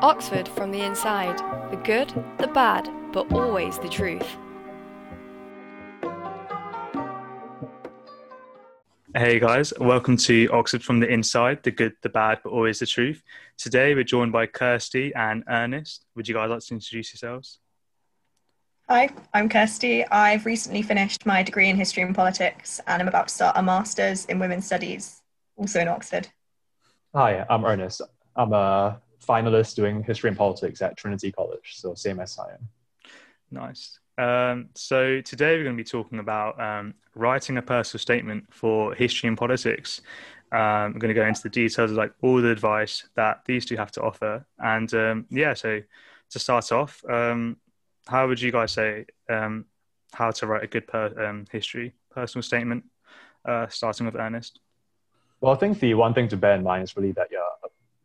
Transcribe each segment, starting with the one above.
Oxford from the inside. The good, the bad, but always the truth. Hey guys, welcome to Oxford from the Inside, the good, the bad, but always the truth. Today we're joined by Kirsty and Ernest. Would you guys like to introduce yourselves? Hi, I'm Kirsty. I've recently finished my degree in history and politics and I'm about to start a master's in women's studies, also in Oxford. Hi, I'm Ernest. I'm a finalist doing history and politics at Trinity College, so same as I am. Nice. Um, so today we're going to be talking about um, writing a personal statement for history and politics. Um, we're going to go into the details of like all the advice that these two have to offer, and um, yeah. So to start off, um, how would you guys say um, how to write a good per- history personal statement? Uh, starting with Ernest. Well, I think the one thing to bear in mind is really that you're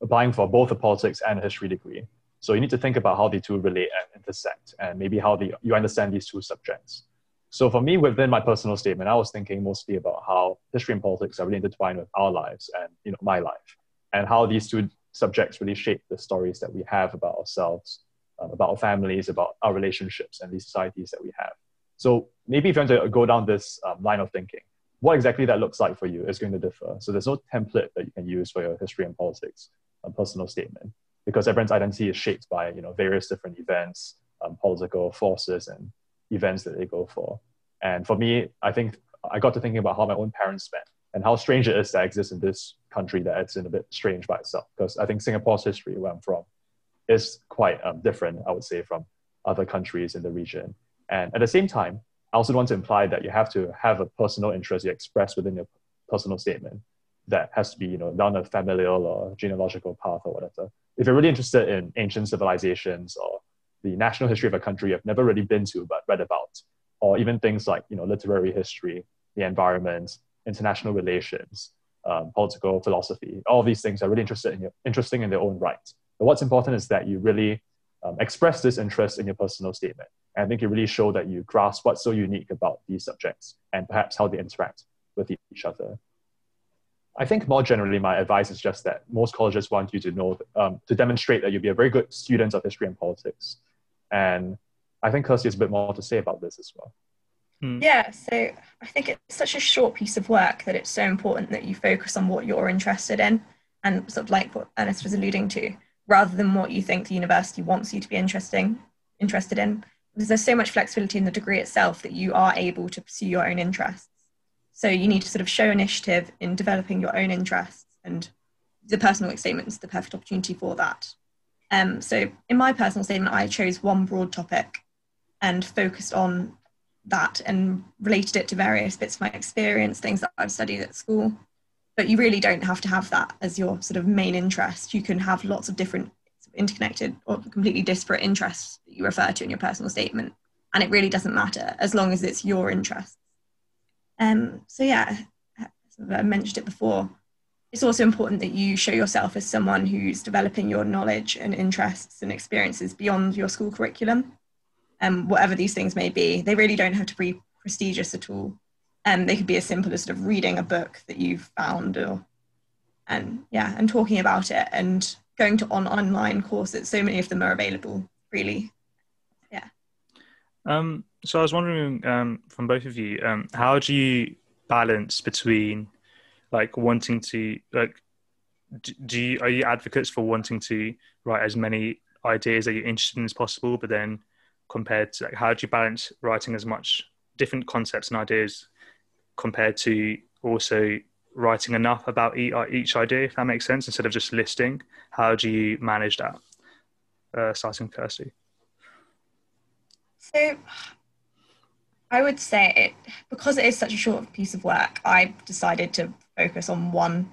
applying for both a politics and a history degree. So you need to think about how the two relate and intersect, and maybe how the, you understand these two subjects. So for me, within my personal statement, I was thinking mostly about how history and politics are really intertwined with our lives and you know my life, and how these two subjects really shape the stories that we have about ourselves, uh, about our families, about our relationships, and these societies that we have. So maybe if you want to go down this um, line of thinking, what exactly that looks like for you is going to differ. So there's no template that you can use for your history and politics um, personal statement because everyone's identity is shaped by you know various different events, um, political forces, and events that they go for. And for me, I think I got to thinking about how my own parents met and how strange it is that exist in this country that it's in a bit strange by itself. Because I think Singapore's history, where I'm from, is quite um, different, I would say, from other countries in the region. And at the same time, I also want to imply that you have to have a personal interest you express within your personal statement that has to be, you know, down a familial or genealogical path or whatever. If you're really interested in ancient civilizations or the national history of a country you've never really been to but read about, or even things like, you know, literary history, the environment, international relations, um, political philosophy, all these things are really interested in your, interesting in their own right. But what's important is that you really um, express this interest in your personal statement. And I think you really show that you grasp what's so unique about these subjects and perhaps how they interact with each other. I think more generally, my advice is just that most colleges want you to know, um, to demonstrate that you'll be a very good student of history and politics. And I think Kirsty has a bit more to say about this as well. Hmm. Yeah, so I think it's such a short piece of work that it's so important that you focus on what you're interested in and sort of like what Ernest was alluding to rather than what you think the university wants you to be interesting interested in because there's so much flexibility in the degree itself that you are able to pursue your own interests so you need to sort of show initiative in developing your own interests and the personal statement is the perfect opportunity for that um, so in my personal statement i chose one broad topic and focused on that and related it to various bits of my experience things that i've studied at school but you really don't have to have that as your sort of main interest. You can have lots of different interconnected or completely disparate interests that you refer to in your personal statement, and it really doesn't matter as long as it's your interests. Um, so yeah, I mentioned it before. It's also important that you show yourself as someone who's developing your knowledge and interests and experiences beyond your school curriculum. Um, whatever these things may be, they really don't have to be prestigious at all and they could be as simple as sort of reading a book that you've found or and yeah and talking about it and going to on online courses so many of them are available really yeah um so i was wondering um from both of you um how do you balance between like wanting to like do you are you advocates for wanting to write as many ideas that you're interested in as possible but then compared to like how do you balance writing as much different concepts and ideas compared to also writing enough about uh, each idea, if that makes sense, instead of just listing? How do you manage that? Uh, starting Kirsty. So I would say it because it is such a short piece of work, I decided to focus on one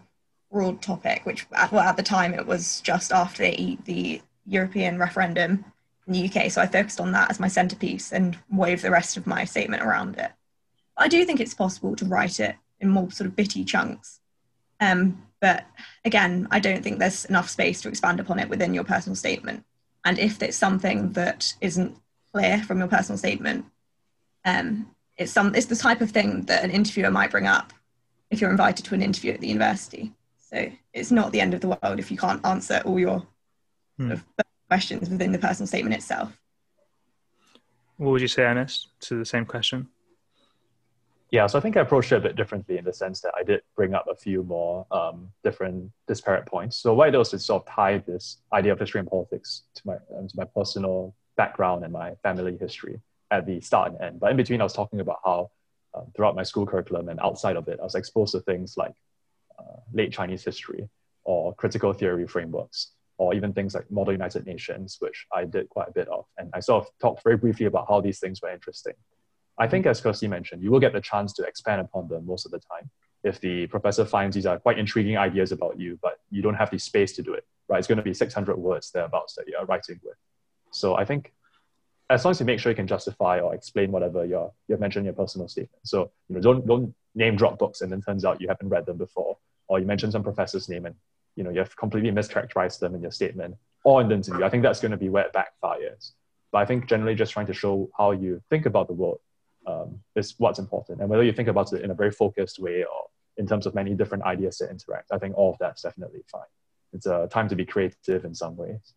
broad topic, which at, well, at the time it was just after the, the European referendum in the UK. So I focused on that as my centerpiece and wove the rest of my statement around it. I do think it's possible to write it in more sort of bitty chunks. Um, but again, I don't think there's enough space to expand upon it within your personal statement. And if it's something that isn't clear from your personal statement, um, it's some it's the type of thing that an interviewer might bring up if you're invited to an interview at the university. So it's not the end of the world if you can't answer all your hmm. sort of questions within the personal statement itself. What would you say, Ernest, to the same question? Yeah, so I think I approached it a bit differently in the sense that I did bring up a few more um, different disparate points. So what I did was sort of tie this idea of history and politics to my um, to my personal background and my family history at the start and end. But in between, I was talking about how um, throughout my school curriculum and outside of it, I was exposed to things like uh, late Chinese history or critical theory frameworks or even things like Model United Nations, which I did quite a bit of. And I sort of talked very briefly about how these things were interesting. I think, as Kirsty mentioned, you will get the chance to expand upon them most of the time. If the professor finds these are quite intriguing ideas about you, but you don't have the space to do it, right? It's going to be 600 words thereabouts that you're writing with. So I think as long as you make sure you can justify or explain whatever you're, you've mentioned in your personal statement. So, you know, don't, don't name drop books and then turns out you haven't read them before, or you mention some professor's name and, you know, you've completely mischaracterized them in your statement or in the interview. I think that's going to be where it backfires. But I think generally just trying to show how you think about the world um, is what's important. And whether you think about it in a very focused way or in terms of many different ideas to interact, I think all of that's definitely fine. It's a time to be creative in some ways.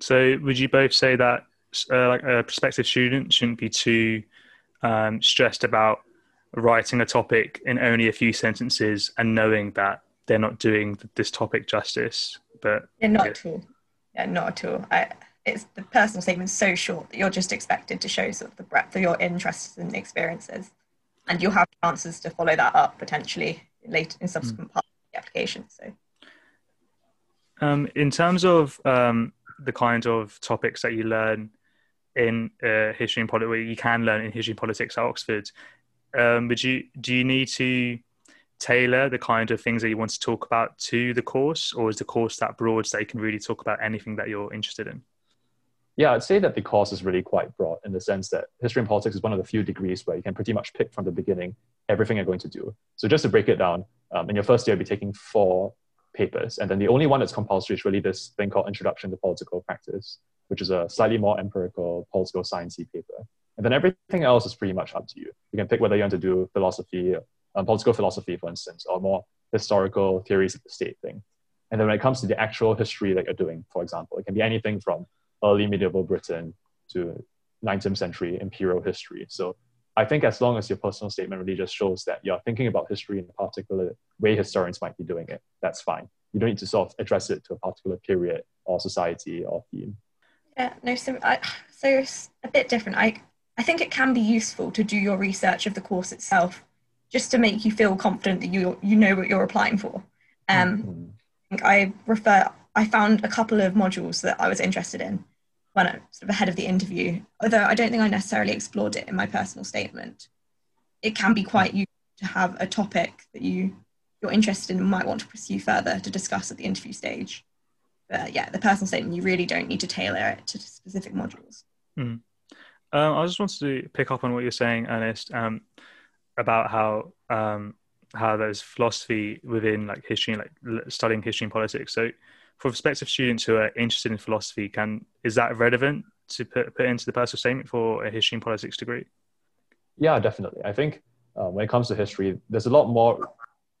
So, would you both say that uh, like a prospective student shouldn't be too um, stressed about writing a topic in only a few sentences and knowing that they're not doing this topic justice? But yeah, not yeah. at all. Yeah, not at all. I, it's the personal statement so short that you're just expected to show sort of the breadth of your interests and experiences, and you'll have chances to follow that up potentially later in subsequent mm. parts of the application. So, um, in terms of um, the kind of topics that you learn in uh, history and politics, you can learn in history and politics at Oxford, um, would you do you need to tailor the kind of things that you want to talk about to the course, or is the course that broad so you can really talk about anything that you're interested in? Yeah, I'd say that the course is really quite broad in the sense that history and politics is one of the few degrees where you can pretty much pick from the beginning everything you're going to do. So just to break it down, um, in your first year, you'll be taking four papers, and then the only one that's compulsory is really this thing called Introduction to Political Practice, which is a slightly more empirical political sciencey paper. And then everything else is pretty much up to you. You can pick whether you want to do philosophy, um, political philosophy, for instance, or more historical theories of the state thing. And then when it comes to the actual history that you're doing, for example, it can be anything from early medieval Britain to 19th century imperial history. So I think as long as your personal statement really just shows that you're thinking about history in a particular way historians might be doing it, that's fine. You don't need to sort of address it to a particular period or society or theme. Yeah, no, so, I, so it's a bit different. I, I think it can be useful to do your research of the course itself just to make you feel confident that you, you know what you're applying for. Um, mm-hmm. I refer, I found a couple of modules that I was interested in when I, sort of ahead of the interview, although I don't think I necessarily explored it in my personal statement. It can be quite useful to have a topic that you you're interested in and might want to pursue further to discuss at the interview stage. But yeah, the personal statement you really don't need to tailor it to specific modules. Mm. Um, I just wanted to pick up on what you're saying, Ernest, um, about how um, how there's philosophy within like history, like studying history and politics. So for prospective students who are interested in philosophy, can is that relevant to put, put into the personal statement for a history and politics degree? Yeah, definitely. I think um, when it comes to history, there's a lot more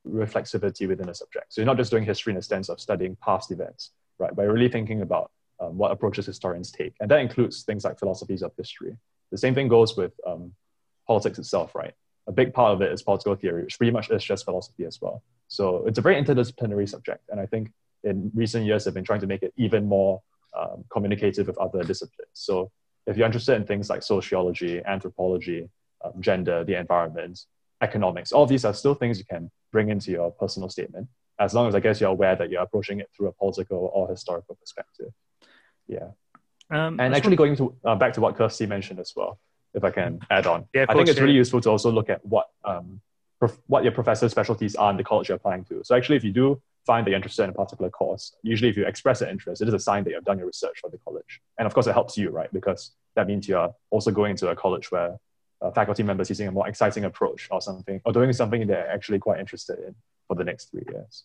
reflexivity within a subject. So you're not just doing history in a sense of studying past events, right? But really thinking about um, what approaches historians take. And that includes things like philosophies of history. The same thing goes with um, politics itself, right? A big part of it is political theory, which pretty much is just philosophy as well. So it's a very interdisciplinary subject. And I think in recent years have been trying to make it even more um, communicative with other disciplines. So if you're interested in things like sociology, anthropology, um, gender, the environment, economics, all these are still things you can bring into your personal statement, as long as I guess you're aware that you're approaching it through a political or historical perspective. Yeah. Um, and actually, going to uh, back to what Kirsty mentioned as well, if I can add on, yeah, I think it's really useful to also look at what um, prof- what your professor's specialties are in the college you're applying to. So actually, if you do find that you're interested in a particular course, usually if you express an interest, it is a sign that you've done your research for the college. And of course, it helps you, right? Because that means you're also going to a college where uh, faculty members using a more exciting approach or something, or doing something they're actually quite interested in for the next three years.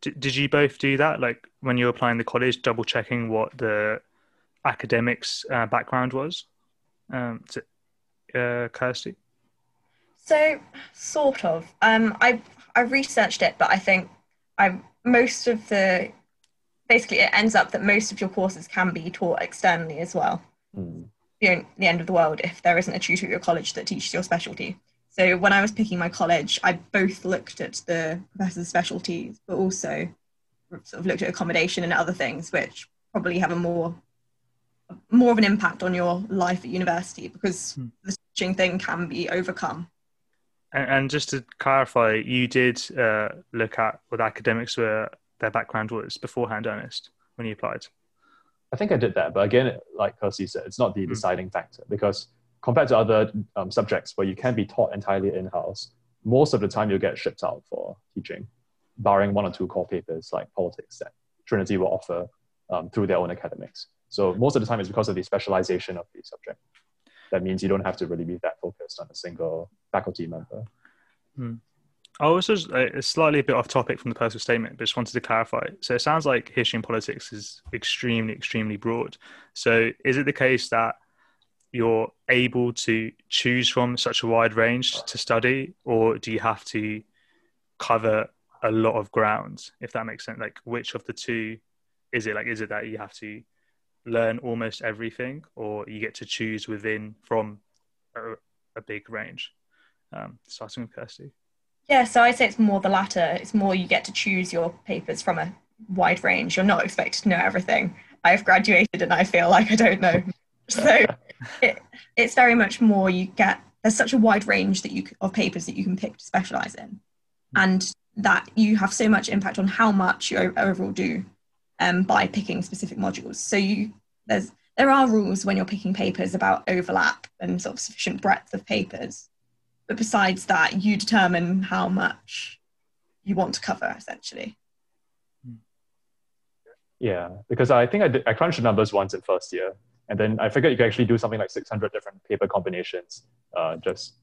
Did you both do that? Like when you were applying the college, double checking what the academics uh, background was? Um, to, uh, Kirsty? So, sort of. Um, I I researched it, but I think I most of the basically it ends up that most of your courses can be taught externally as well. Mm. You the end of the world if there isn't a tutor at your college that teaches your specialty. So when I was picking my college, I both looked at the professor's specialties, but also sort of looked at accommodation and other things, which probably have a more more of an impact on your life at university because Hmm. the teaching thing can be overcome. And, and just to clarify, you did uh, look at what academics were their background was beforehand, Ernest, when you applied. I think I did that, but again, like Kirsty said, it's not the Mm. deciding factor because compared to other um, subjects where you can be taught entirely in house, most of the time you'll get shipped out for teaching, barring one or two core papers like politics that Trinity will offer um, through their own academics. So most of the time it's because of the specialization of the subject. That means you don't have to really be that focused on a single faculty member. I was just uh, slightly a bit off topic from the personal statement, but just wanted to clarify. So it sounds like history and politics is extremely, extremely broad. So is it the case that you're able to choose from such a wide range to study, or do you have to cover a lot of ground, if that makes sense? Like, which of the two is it? Like, is it that you have to learn almost everything, or you get to choose within from a, a big range? Um, starting with Kirsty. Yeah, so I'd say it's more the latter. It's more you get to choose your papers from a wide range. You're not expected to know everything. I've graduated and I feel like I don't know. So it, it's very much more you get there's such a wide range that you of papers that you can pick to specialize in and that you have so much impact on how much you overall do um, by picking specific modules so you there's there are rules when you're picking papers about overlap and sort of sufficient breadth of papers but besides that you determine how much you want to cover essentially Yeah, because I think I, did, I crunched the numbers once in first year, and then I figured you could actually do something like 600 different paper combinations uh, just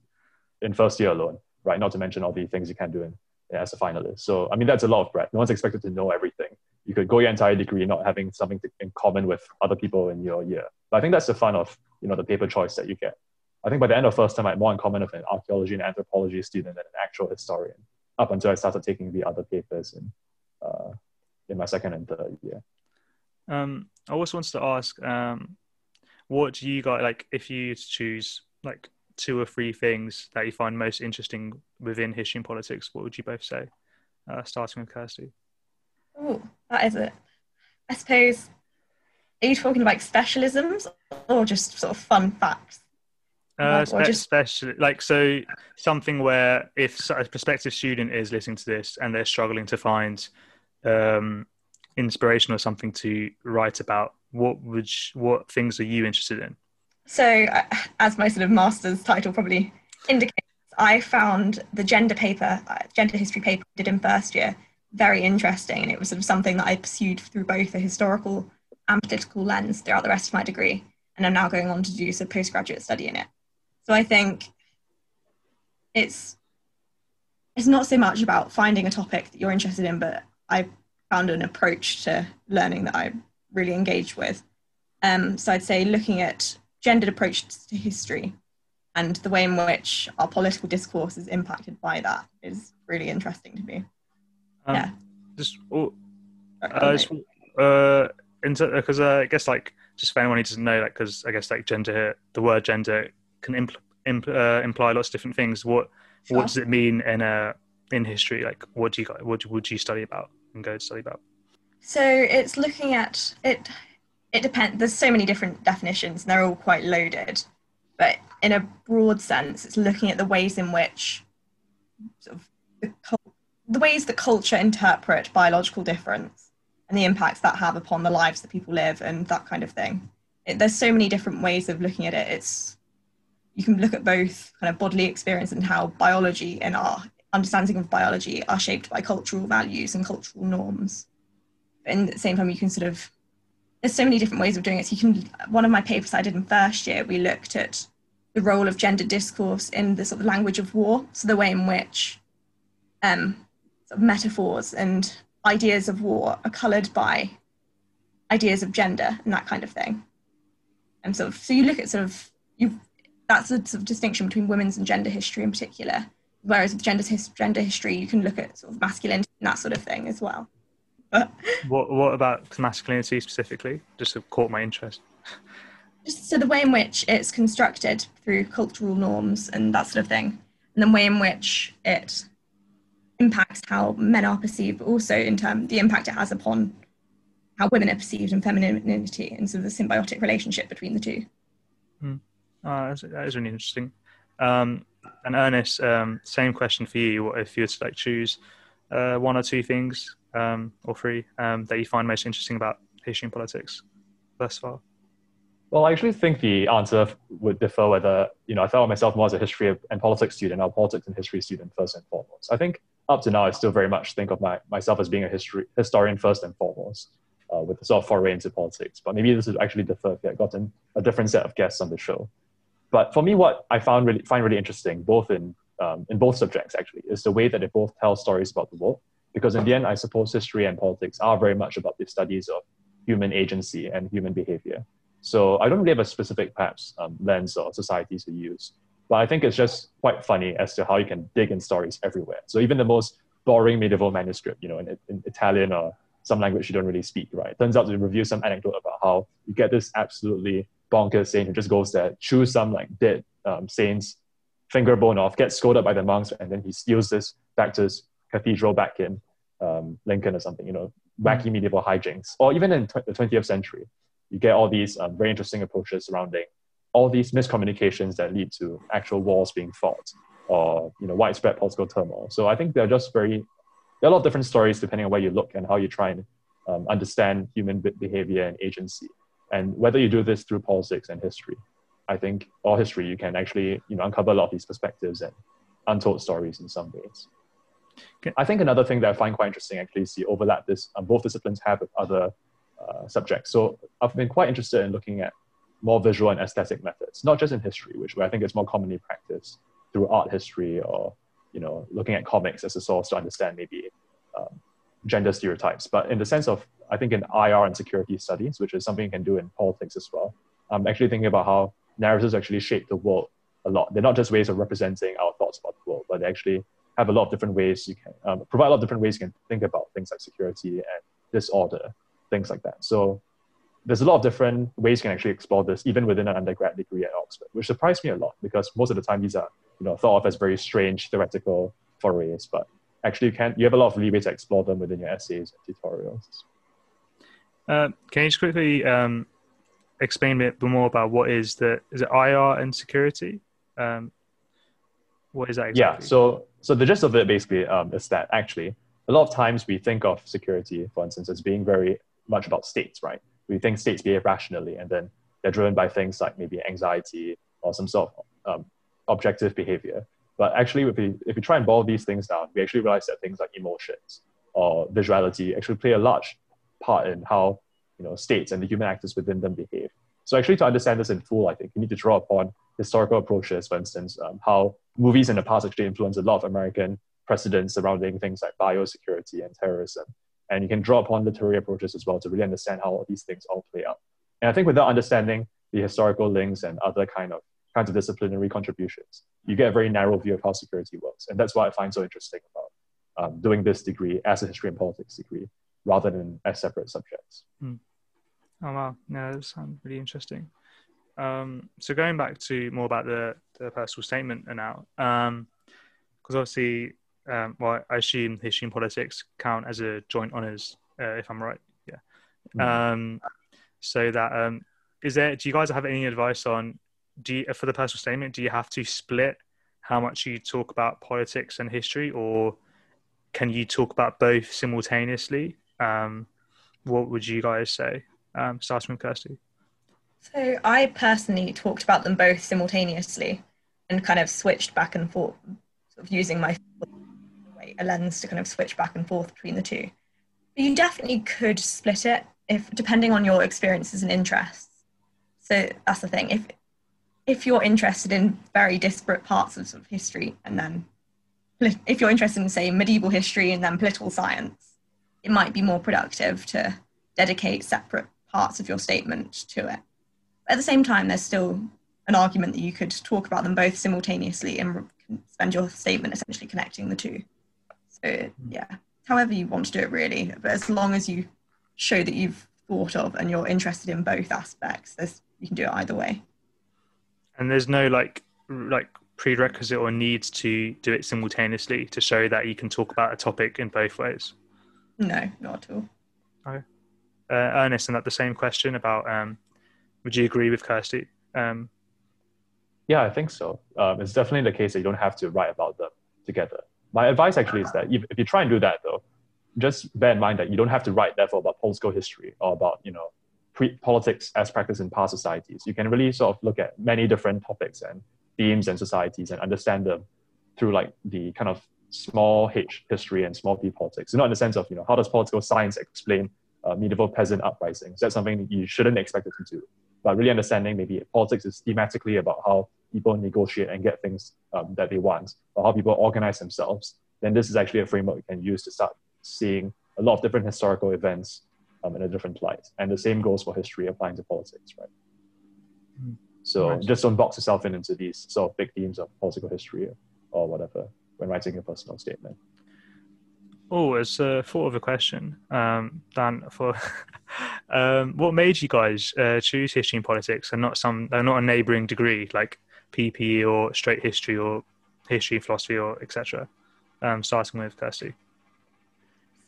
in first year alone, right? Not to mention all the things you can do in, as a finalist. So, I mean, that's a lot of breadth. No one's expected to know everything. You could go your entire degree not having something to, in common with other people in your year. But I think that's the fun of, you know, the paper choice that you get. I think by the end of first time, I had more in common with an archaeology and anthropology student than an actual historian, up until I started taking the other papers in, uh, in my second and third year. Um, I also wanted to ask, um, what do you guys like if you choose like two or three things that you find most interesting within history and politics? What would you both say? Uh, starting with Kirsty. Oh, that is it. I suppose. Are you talking about specialisms or just sort of fun facts? Uh, just- especially like so something where if a prospective student is listening to this and they're struggling to find um, inspiration or something to write about, what would sh- what things are you interested in? So, uh, as my sort of master's title probably indicates, I found the gender paper, uh, gender history paper I did in first year, very interesting, and it was sort of something that I pursued through both a historical and political lens throughout the rest of my degree, and I'm now going on to do some postgraduate study in it. So I think it's it's not so much about finding a topic that you're interested in, but I found an approach to learning that I really engaged with. Um, so I'd say looking at gendered approaches to history and the way in which our political discourse is impacted by that is really interesting to me. Um, Yeah. Just oh, uh, just, uh, because uh, I guess like just for anyone who doesn't know, like because I guess like gender, the word gender can impl- impl- uh, imply lots of different things. What Sure. what does it mean in uh in history? Like what do you? What would you study about and go to study about? So it's looking at it. It depends. There's so many different definitions, and they're all quite loaded. But in a broad sense, it's looking at the ways in which sort of the, the ways that culture interpret biological difference and the impacts that have upon the lives that people live and that kind of thing. It, there's so many different ways of looking at it. It's you can look at both kind of bodily experience and how biology and our understanding of biology are shaped by cultural values and cultural norms. But in the same time you can sort of there's so many different ways of doing it. So you can one of my papers i did in first year we looked at the role of gender discourse in the sort of language of war so the way in which um, sort of metaphors and ideas of war are colored by ideas of gender and that kind of thing. And sort of so you look at sort of you that's a sort of distinction between women's and gender history in particular whereas with gender, his, gender history you can look at sort of masculinity and that sort of thing as well what What about masculinity specifically? Just caught my interest. Just so the way in which it's constructed through cultural norms and that sort of thing, and the way in which it impacts how men are perceived, but also in terms the impact it has upon how women are perceived and femininity and sort of the symbiotic relationship between the two. Mm. Oh, that is really interesting. Um, and Ernest, um, same question for you. What if you were to like choose uh, one or two things um, or three um, that you find most interesting about history and politics thus far? Well, I actually think the answer would differ whether, you know, I thought of myself more as a history and politics student or politics and history student first and foremost. I think up to now, I still very much think of my, myself as being a history historian first and foremost, uh, with a sort of foray into politics. But maybe this would actually differ if I had gotten a different set of guests on the show. But for me, what I found really find really interesting, both in um, in both subjects actually, is the way that they both tell stories about the world. Because in the end, I suppose history and politics are very much about the studies of human agency and human behavior. So I don't really have a specific, perhaps, um, lens or society to use. But I think it's just quite funny as to how you can dig in stories everywhere. So even the most boring medieval manuscript, you know, in, in Italian or some language you don't really speak, right? Turns out to review some anecdote about how you get this absolutely bonkers saint who just goes there, chews some like dead um, saint's finger bone off, gets scolded by the monks, and then he steals this back to his cathedral back in um, Lincoln or something, you know, wacky mm. medieval hijinks. Or even in tw- the 20th century, you get all these um, very interesting approaches surrounding all these miscommunications that lead to actual wars being fought or you know widespread political turmoil. So I think they're just very there are a lot of different stories depending on where you look and how you try and um, understand human behavior and agency. And whether you do this through politics and history, I think, or history, you can actually you know uncover a lot of these perspectives and untold stories in some ways. Okay. I think another thing that I find quite interesting actually is the overlap this um, both disciplines have with other uh, subjects. So I've been quite interested in looking at more visual and aesthetic methods, not just in history, which I think is more commonly practiced through art history or you know looking at comics as a source to understand maybe um, gender stereotypes, but in the sense of I think in IR and security studies, which is something you can do in politics as well. I'm actually thinking about how narratives actually shape the world a lot. They're not just ways of representing our thoughts about the world, but they actually have a lot of different ways you can um, provide a lot of different ways you can think about things like security and disorder, things like that. So there's a lot of different ways you can actually explore this, even within an undergrad degree at Oxford, which surprised me a lot because most of the time these are you know thought of as very strange theoretical forays, but actually you can you have a lot of leeway to explore them within your essays and tutorials. Uh, can you just quickly um, explain a bit more about what is the is it IR and security? Um, what is that exactly? Yeah, so so the gist of it basically um, is that actually a lot of times we think of security, for instance, as being very much about states, right? We think states behave rationally, and then they're driven by things like maybe anxiety or some sort of um, objective behavior. But actually, if we, if we try and boil these things down, we actually realize that things like emotions or visuality actually play a large part in how you know, states and the human actors within them behave. So actually, to understand this in full, I think you need to draw upon historical approaches, for instance, um, how movies in the past actually influenced a lot of American precedents surrounding things like biosecurity and terrorism. And you can draw upon literary approaches as well to really understand how all these things all play out. And I think without understanding the historical links and other kind of kinds of disciplinary contributions, you get a very narrow view of how security works. And that's what I find so interesting about um, doing this degree as a history and politics degree rather than as separate subjects. Mm. Oh wow, no, that sounds really interesting. Um, so going back to more about the, the personal statement now, because um, because obviously, um, well, I assume history and politics count as a joint honours, uh, if I'm right. Yeah. Mm. so that um, is there? Do you guys have any advice on? Do you, for the personal statement? Do you have to split how much you talk about politics and history, or can you talk about both simultaneously? Um, what would you guys say? Um, starting with Kirsty. So I personally talked about them both simultaneously and kind of switched back and forth, sort of using my a lens to kind of switch back and forth between the two. You definitely could split it if depending on your experiences and interests. So that's the thing. If if you're interested in very disparate parts of, sort of history and then if you're interested in say medieval history and then political science it might be more productive to dedicate separate parts of your statement to it. But at the same time, there's still an argument that you could talk about them both simultaneously and spend your statement essentially connecting the two. So, mm-hmm. yeah, however you want to do it really. But as long as you show that you've thought of and you're interested in both aspects, there's, you can do it either way. And there's no like like prerequisite or needs to do it simultaneously to show that you can talk about a topic in both ways. No, not at all. Okay. Uh, Ernest, and that the same question about um, would you agree with Kirsty? Um, yeah, I think so. Um, it's definitely the case that you don't have to write about them together. My advice actually is that if, if you try and do that though, just bear in mind that you don't have to write therefore about political history or about you know politics as practiced in past societies. You can really sort of look at many different topics and themes and societies and understand them through like the kind of small h history and small p politics. So not in the sense of you know how does political science explain uh, medieval peasant uprisings? That's something that you shouldn't expect it to do. But really understanding maybe politics is thematically about how people negotiate and get things um, that they want, or how people organize themselves. Then this is actually a framework you can use to start seeing a lot of different historical events um, in a different light. And the same goes for history applying to politics, right? Mm. So right. just don't box yourself in into these sort of big themes of political history or whatever when writing a personal statement. Oh, as a thought of a question, um, Dan, for um, what made you guys uh, choose history and politics and not some, uh, not a neighbouring degree like PPE or straight history or history, and philosophy, or etc. Um, starting with Kirsty.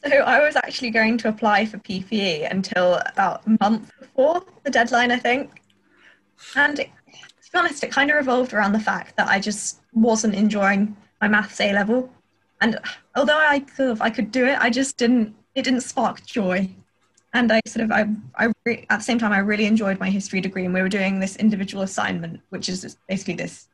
So I was actually going to apply for PPE until about a month before the deadline, I think. And to be honest, it kind of revolved around the fact that I just wasn't enjoying my maths A level. And although I could, I could do it, I just didn't. It didn't spark joy. And I sort of, I, I re- at the same time, I really enjoyed my history degree, and we were doing this individual assignment, which is basically this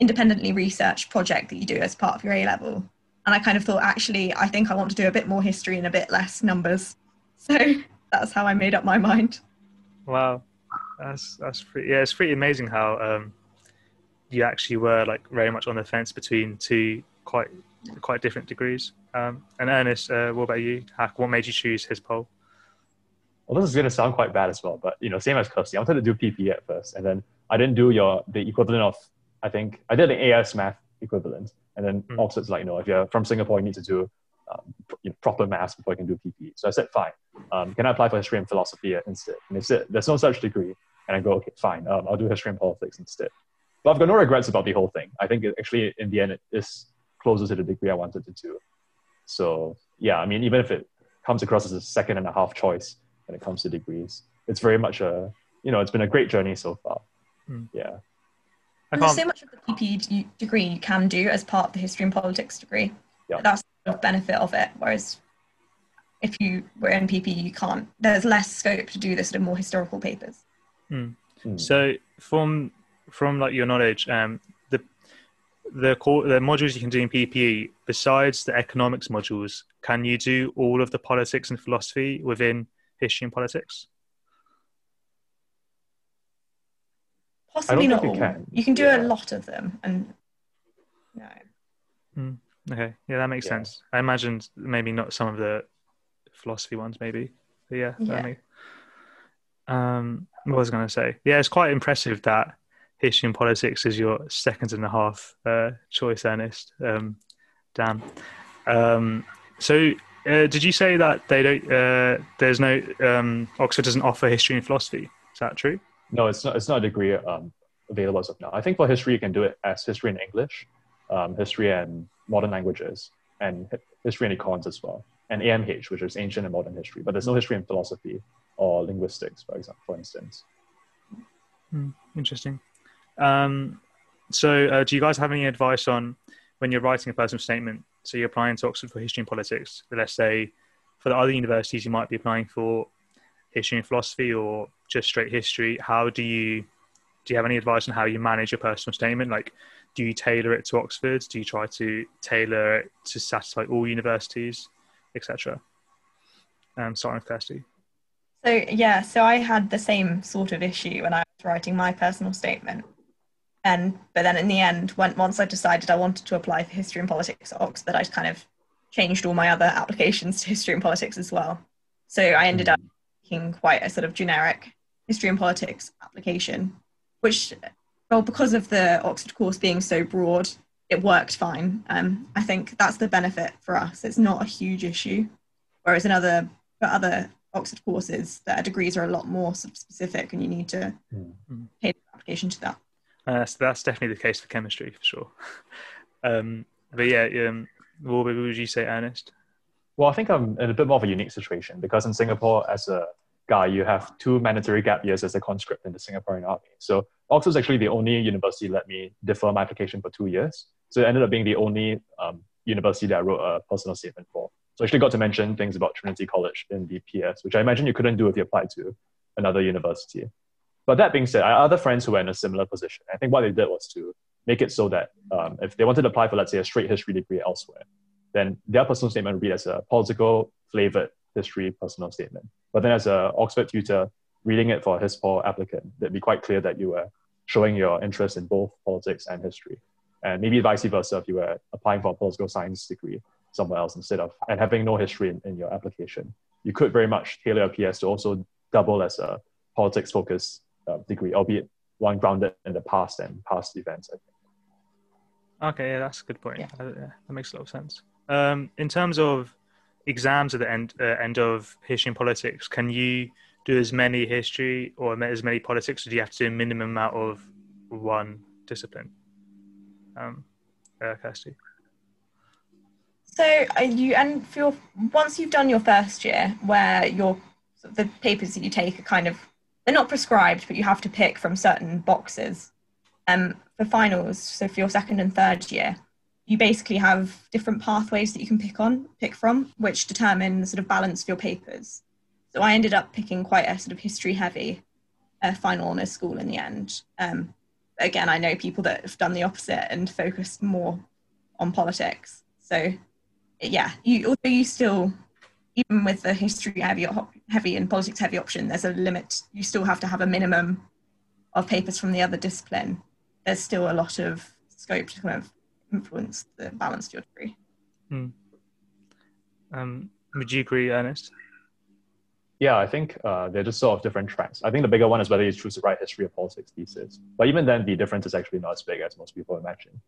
independently researched project that you do as part of your A level. And I kind of thought, actually, I think I want to do a bit more history and a bit less numbers. So that's how I made up my mind. Wow, that's that's pretty. Yeah, it's pretty amazing how um, you actually were like very much on the fence between two quite quite different degrees. Um, and Ernest, uh, what about you? What made you choose HisPol? Well, this is going to sound quite bad as well, but you know, same as Kirsty, I wanted to do PP at first, and then I didn't do your the equivalent of I think I did the AS math equivalent, and then mm. Oxford's like, no, if you're from Singapore, you need to do um, you know, proper maths before you can do PP. So I said, fine. Um, can I apply for history and philosophy instead? And they said, there's no such degree. And I go, okay, fine. Um, I'll do history and politics instead. But I've got no regrets about the whole thing. I think it actually, in the end, it is closer to the degree I wanted to do. So yeah, I mean, even if it comes across as a second and a half choice when it comes to degrees, it's very much a, you know, it's been a great journey so far. Mm. Yeah. And there's so much of the PPE degree you can do as part of the history and politics degree. Yeah. That's the benefit of it. Whereas if you were in PPE, you can't. There's less scope to do the sort of more historical papers. Mm. Mm. So from from like your knowledge, um, the the core, the modules you can do in PPE, besides the economics modules, can you do all of the politics and philosophy within history and politics? Possibly not all. You can. you can do yeah. a lot of them, and no. Mm, okay, yeah, that makes yeah. sense. I imagined maybe not some of the philosophy ones, maybe. But yeah, yeah. Um, what was I going to say? Yeah, it's quite impressive that history and politics is your second and a half uh, choice, Ernest. Um, Dan. Um, so, uh, did you say that they don't? Uh, there's no um, Oxford doesn't offer history and philosophy. Is that true? No, it's not. It's not a degree um, available as of now. I think for history, you can do it as history and English, um, history and modern languages, and history and econs as well, and AMH, which is ancient and modern history. But there's no history and philosophy or linguistics, for example, for instance. Hmm, interesting. Um, so, uh, do you guys have any advice on when you're writing a personal statement? So, you're applying to Oxford for history and politics. Let's say for the other universities, you might be applying for history and philosophy or just straight history. How do you do? You have any advice on how you manage your personal statement? Like, do you tailor it to Oxford? Do you try to tailor it to satisfy all universities, etc.? Um, starting with Kirsty. So yeah, so I had the same sort of issue when I was writing my personal statement. And but then in the end, when once I decided I wanted to apply for history and politics at Oxford, I kind of changed all my other applications to history and politics as well. So I ended up making quite a sort of generic history and politics application, which well, because of the Oxford course being so broad, it worked fine. Um, I think that's the benefit for us. It's not a huge issue, whereas in other for other Oxford courses, their degrees are a lot more specific, and you need to Mm. pay application to that. Uh, so that's definitely the case for chemistry for sure. um, but yeah, um, what would you say, Ernest? Well, I think I'm in a bit more of a unique situation because in Singapore, as a guy, you have two mandatory gap years as a conscript in the Singaporean army. So Oxford's actually the only university let me defer my application for two years. So it ended up being the only um, university that I wrote a personal statement for. So I actually got to mention things about Trinity College in the PS, which I imagine you couldn't do if you applied to another university. But that being said, I other friends who were in a similar position. I think what they did was to make it so that um, if they wanted to apply for, let's say, a straight history degree elsewhere, then their personal statement would read as a political flavored history personal statement. But then as a Oxford tutor, reading it for a HisPol applicant, it'd be quite clear that you were showing your interest in both politics and history. And maybe vice versa if you were applying for a political science degree somewhere else instead of and having no history in, in your application. You could very much tailor a PS to also double as a politics focused uh, degree, albeit one grounded in the past and past events. I think. Okay, yeah, that's a good point. Yeah. Uh, yeah, that makes a lot of sense. Um, in terms of exams at the end uh, end of history and politics, can you do as many history or as many politics, or do you have to do a minimum amount of one discipline? Um, uh, Kirsty. So you and for once you've done your first year, where your the papers that you take are kind of they're not prescribed, but you have to pick from certain boxes. Um, for finals, so for your second and third year, you basically have different pathways that you can pick on, pick from, which determine the sort of balance of your papers. So I ended up picking quite a sort of history heavy uh, final honours school in the end. Um, again, I know people that have done the opposite and focused more on politics. So yeah, you although you still even with the history heavy heavy and politics heavy option, there's a limit. You still have to have a minimum of papers from the other discipline. There's still a lot of scope to kind of influence the balance to your degree. Um, would you agree, Ernest? Yeah, I think uh, they're just sort of different tracks. I think the bigger one is whether you choose to write history or politics thesis. But even then, the difference is actually not as big as most people imagine.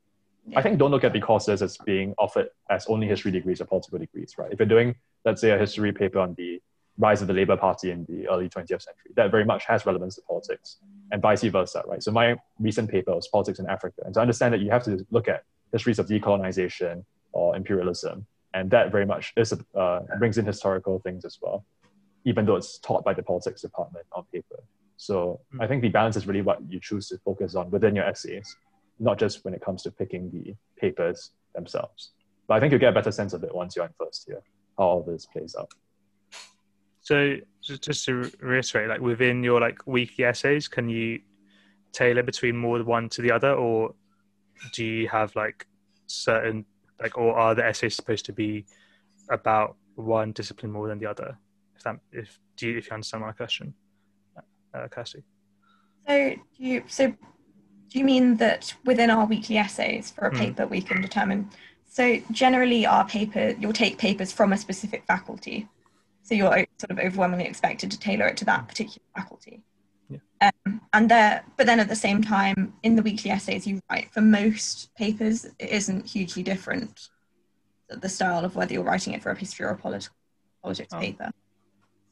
Yeah. I think don't look at the courses as being offered as only history degrees or political degrees, right? If you're doing, let's say, a history paper on the rise of the Labour Party in the early 20th century, that very much has relevance to politics, and vice versa, right? So my recent paper was politics in Africa, and to understand that you have to look at histories of decolonization or imperialism, and that very much is a, uh, brings in historical things as well, even though it's taught by the politics department on paper. So I think the balance is really what you choose to focus on within your essays, not just when it comes to picking the papers themselves. But I think you'll get a better sense of it once you're in first year, how all this plays out. So just, just to reiterate, like within your like weekly essays, can you tailor between more one to the other, or do you have like certain like, or are the essays supposed to be about one discipline more than the other? If that, if do you, if you understand my question, uh, Kirsty? So do you so do you mean that within our weekly essays for a Hmm. paper we can determine? So generally, our paper you'll take papers from a specific faculty, so you're sort of overwhelmingly expected to tailor it to that particular faculty. Um, and there, but then at the same time, in the weekly essays you write for most papers, it isn't hugely different. The style of whether you're writing it for a history or a polit- politics Oh. paper.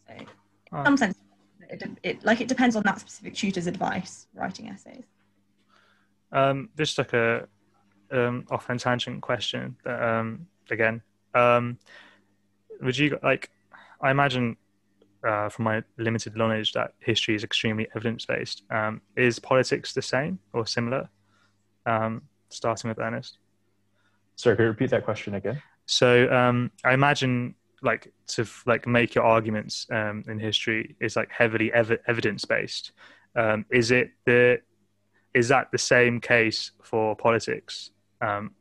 So, in Oh. some sense, it, it like it depends on that specific tutor's advice writing essays. Um, just like a um, off on tangent question. That, um, again, um, would you like? I imagine uh, from my limited knowledge that history is extremely evidence based. Um, is politics the same or similar? Um, starting with Ernest. Sorry, could you repeat that question again? So um, I imagine like to f- like make your arguments um, in history is like heavily ev- evidence based. Um, is it the is that the same case for politics? Um,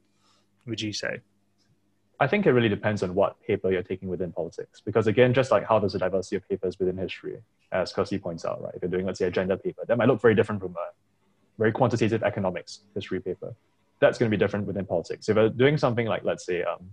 would you say? I think it really depends on what paper you're taking within politics. Because again, just like how there's a diversity of papers within history, as Kirsty points out, right? If you're doing, let's say, a gender paper, that might look very different from a very quantitative economics history paper. That's going to be different within politics. If you're doing something like, let's say, um,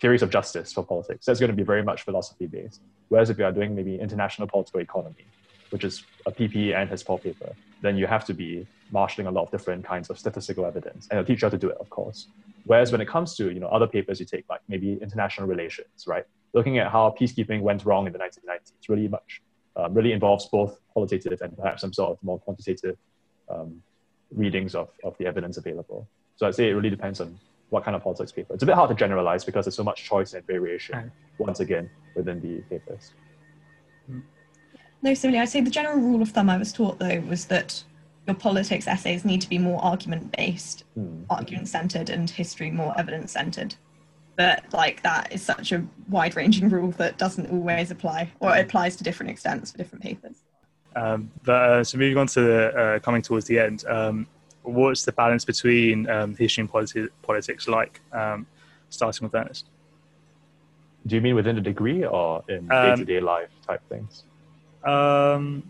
theories of justice for politics, that's going to be very much philosophy based. Whereas if you are doing maybe international political economy, which is a PP and his paper, then you have to be marshalling a lot of different kinds of statistical evidence, and a teacher to do it, of course. Whereas when it comes to you know other papers you take, like maybe international relations, right? Looking at how peacekeeping went wrong in the 1990s, really much um, really involves both qualitative and perhaps some sort of more quantitative um, readings of, of the evidence available. So I'd say it really depends on what kind of politics paper. It's a bit hard to generalize because there's so much choice and variation, once again, within the papers. No, similarly, I'd say the general rule of thumb I was taught, though, was that your politics essays need to be more argument based, Hmm. argument centered, and history more evidence centered. But like that is such a wide ranging rule that doesn't always apply, or it applies to different extents for different papers. Um, but uh, so moving on to the, uh, coming towards the end, um, what's the balance between um, history and politi- politics like? Um, starting with Ernest. Do you mean within the degree or in day to day life type things? Um,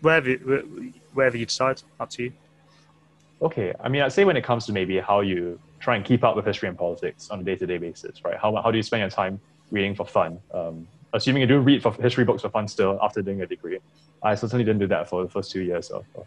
wherever you- wherever you decide, up to you. Okay, I mean, I'd say when it comes to maybe how you try and keep up with history and politics on a day-to-day basis, right? How, how do you spend your time reading for fun? Um, assuming you do read for history books for fun still after doing a degree. I certainly didn't do that for the first two years of, of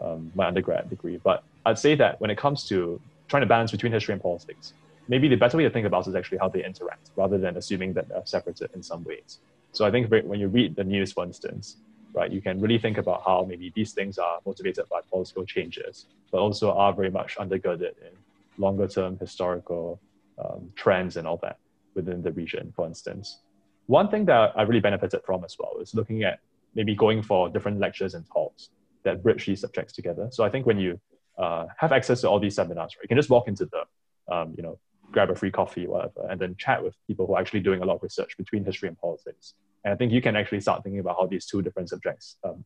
um, my undergrad degree. But I'd say that when it comes to trying to balance between history and politics, maybe the better way to think about is actually how they interact rather than assuming that they're separated in some ways. So I think when you read the news, for instance, right, you can really think about how maybe these things are motivated by political changes, but also are very much undergirded in longer term historical um, trends and all that within the region, for instance. One thing that I really benefited from as well is looking at maybe going for different lectures and talks that bridge these subjects together. So I think when you uh, have access to all these seminars, right, you can just walk into the, um, you know, grab a free coffee, whatever, and then chat with people who are actually doing a lot of research between history and politics. And I think you can actually start thinking about how these two different subjects um,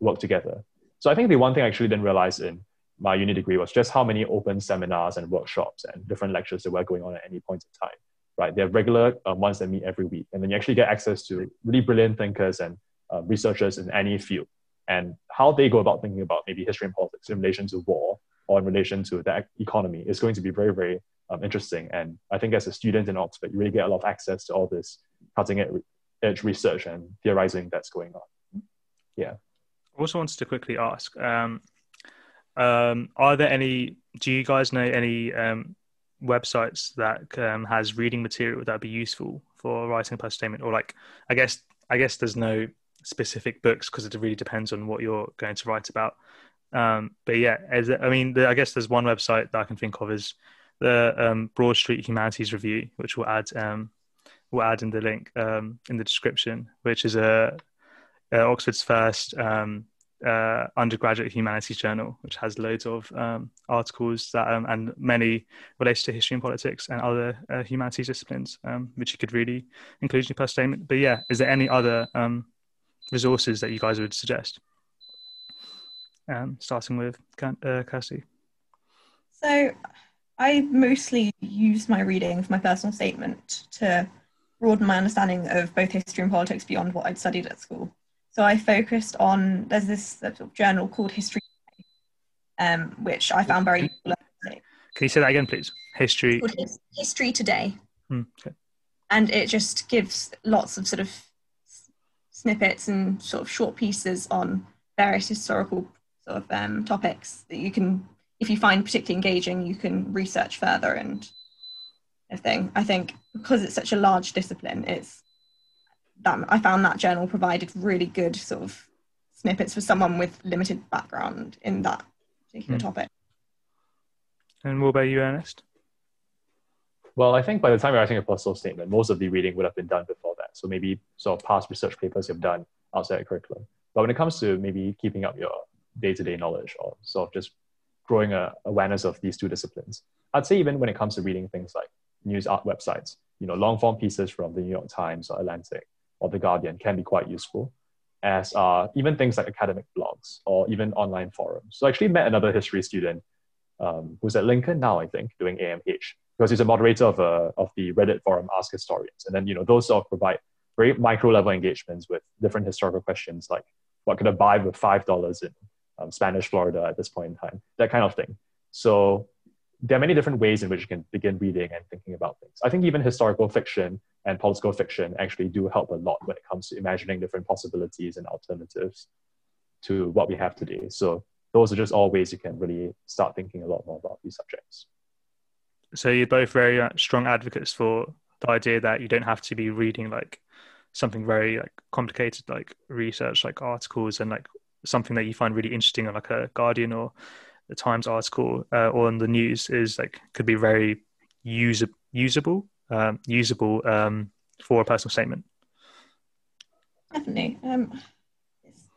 work together. So I think the one thing I actually didn't realize in my uni degree was just how many open seminars and workshops and different lectures that were going on at any point in time. Right, they have regular um, ones that meet every week, and then you actually get access to really brilliant thinkers and uh, researchers in any field, and how they go about thinking about maybe history and politics in relation to war or in relation to the economy is going to be very, very um, interesting. And I think as a student in Oxford, you really get a lot of access to all this cutting edge research and theorizing that's going on. Yeah. I also wanted to quickly ask um, um, Are there any, do you guys know any um, websites that um, has reading material that would be useful for writing a post statement? Or, like, I guess, I guess there's no specific books because it really depends on what you're going to write about. Um, but yeah, as, I mean, the, I guess there's one website that I can think of is the um, Broad Street Humanities Review, which will add will add in the link um, in the description, which is a, a Oxford's first um, uh, undergraduate humanities journal, which has loads of um, articles that um, and many related to history and politics and other uh, humanities disciplines, um, which you could really include in your post statement. But yeah, is there any other um, resources that you guys would suggest? Starting with uh, Kirsty. So, I mostly use my reading for my personal statement to broaden my understanding of both history and politics beyond what I'd studied at school. So I focused on there's this journal called History, um, which I found very useful. Can you say that again, please? History. History Today. Hmm, okay. And it just gives lots of sort of snippets and sort of short pieces on various historical sort of um, topics that you can, if you find particularly engaging, you can research further and everything. I think because it's such a large discipline, it's that I found that journal provided really good sort of snippets for someone with limited background in that particular mm. topic. And what about you, Ernest? Well, I think by the time you're writing a personal statement, most of the reading would have been done before that. So maybe sort of past research papers you've done outside of curriculum. But when it comes to maybe keeping up your day-to-day knowledge or sort of just growing a awareness of these two disciplines, I'd say even when it comes to reading things like news art websites, you know, long form pieces from the New York Times or Atlantic or the Guardian can be quite useful, as are even things like academic blogs or even online forums. So I actually met another history student um, who's at Lincoln now, I think, doing AMH, because he's a moderator of, a, of the Reddit forum Ask Historians. And then, you know, those sort of provide very micro level engagements with different historical questions like what could I buy with $5 in um, Spanish Florida at this point in time, that kind of thing. So there are many different ways in which you can begin reading and thinking about things. I think even historical fiction and political fiction actually do help a lot when it comes to imagining different possibilities and alternatives. to what we have today. So those are just all ways you can really start thinking a lot more about these subjects. So you're both very uh, strong advocates for the idea that you don't have to be reading like something very like complicated like research like articles and like something that you find really interesting on like a Guardian or the Times article uh, or on the news is like could be very user, usable um, usable um, for a personal statement. Definitely. Um,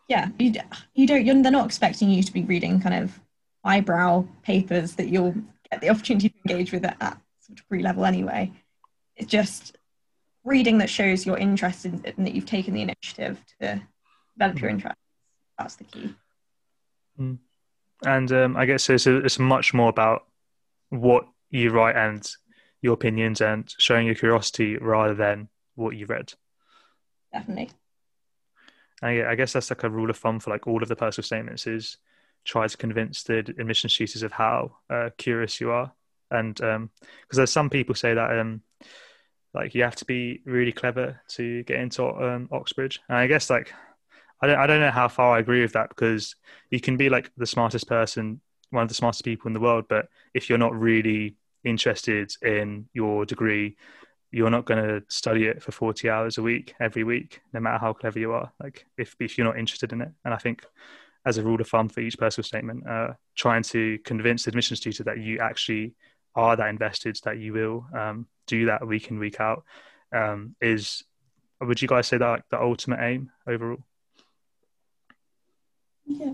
yeah, you, you don't. You're, they're not expecting you to be reading kind of eyebrow papers that you'll get the opportunity to engage with at, at degree level anyway. It's just reading that shows you're interested and that you've taken the initiative to develop your mm-hmm. interest. That's the key. Mm. And um, I guess it's, it's much more about what you write and your opinions and showing your curiosity rather than what you read. Definitely. I, I guess that's like a rule of thumb for like all of the personal statements is try to convince the admissions tutors of how uh, curious you are. And because um, there's some people say that um, like you have to be really clever to get into um, Oxbridge. And I guess like I don't I don't know how far I agree with that because you can be like the smartest person, one of the smartest people in the world, but if you're not really interested in your degree, you're not going to study it for 40 hours a week every week, no matter how clever you are. Like if if you're not interested in it, and I think as a rule of thumb for each personal statement, uh, trying to convince the admissions tutor that you actually are that invested, that you will um, do that week in week out, um, is would you guys say that like the ultimate aim overall? Yeah.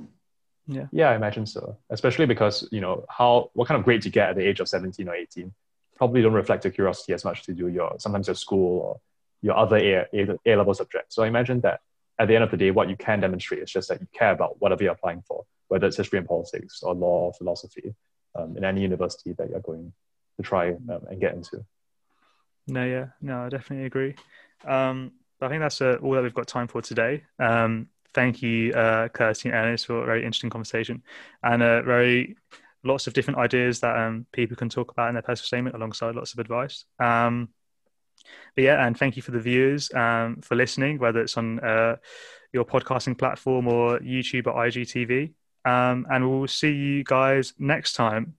Yeah. Yeah, I imagine so. Especially because, you know, how what kind of grades you get at the age of 17 or 18 probably don't reflect your curiosity as much to do your sometimes your school or your other A, A, A level subjects. So I imagine that at the end of the day, what you can demonstrate is just that you care about whatever you're applying for, whether it's history and politics or law or philosophy um, in any university that you're going to try um, and get into. No, yeah, no, I definitely agree. Um, I think that's uh, all that we've got time for today. Um, thank you, uh, Kirsty and Ernest, for a very interesting conversation and uh, very lots of different ideas that um, people can talk about in their personal statement alongside lots of advice. Um, but yeah, and thank you for the viewers um, for listening, whether it's on uh, your podcasting platform or YouTube or IGTV. Um, and we'll see you guys next time.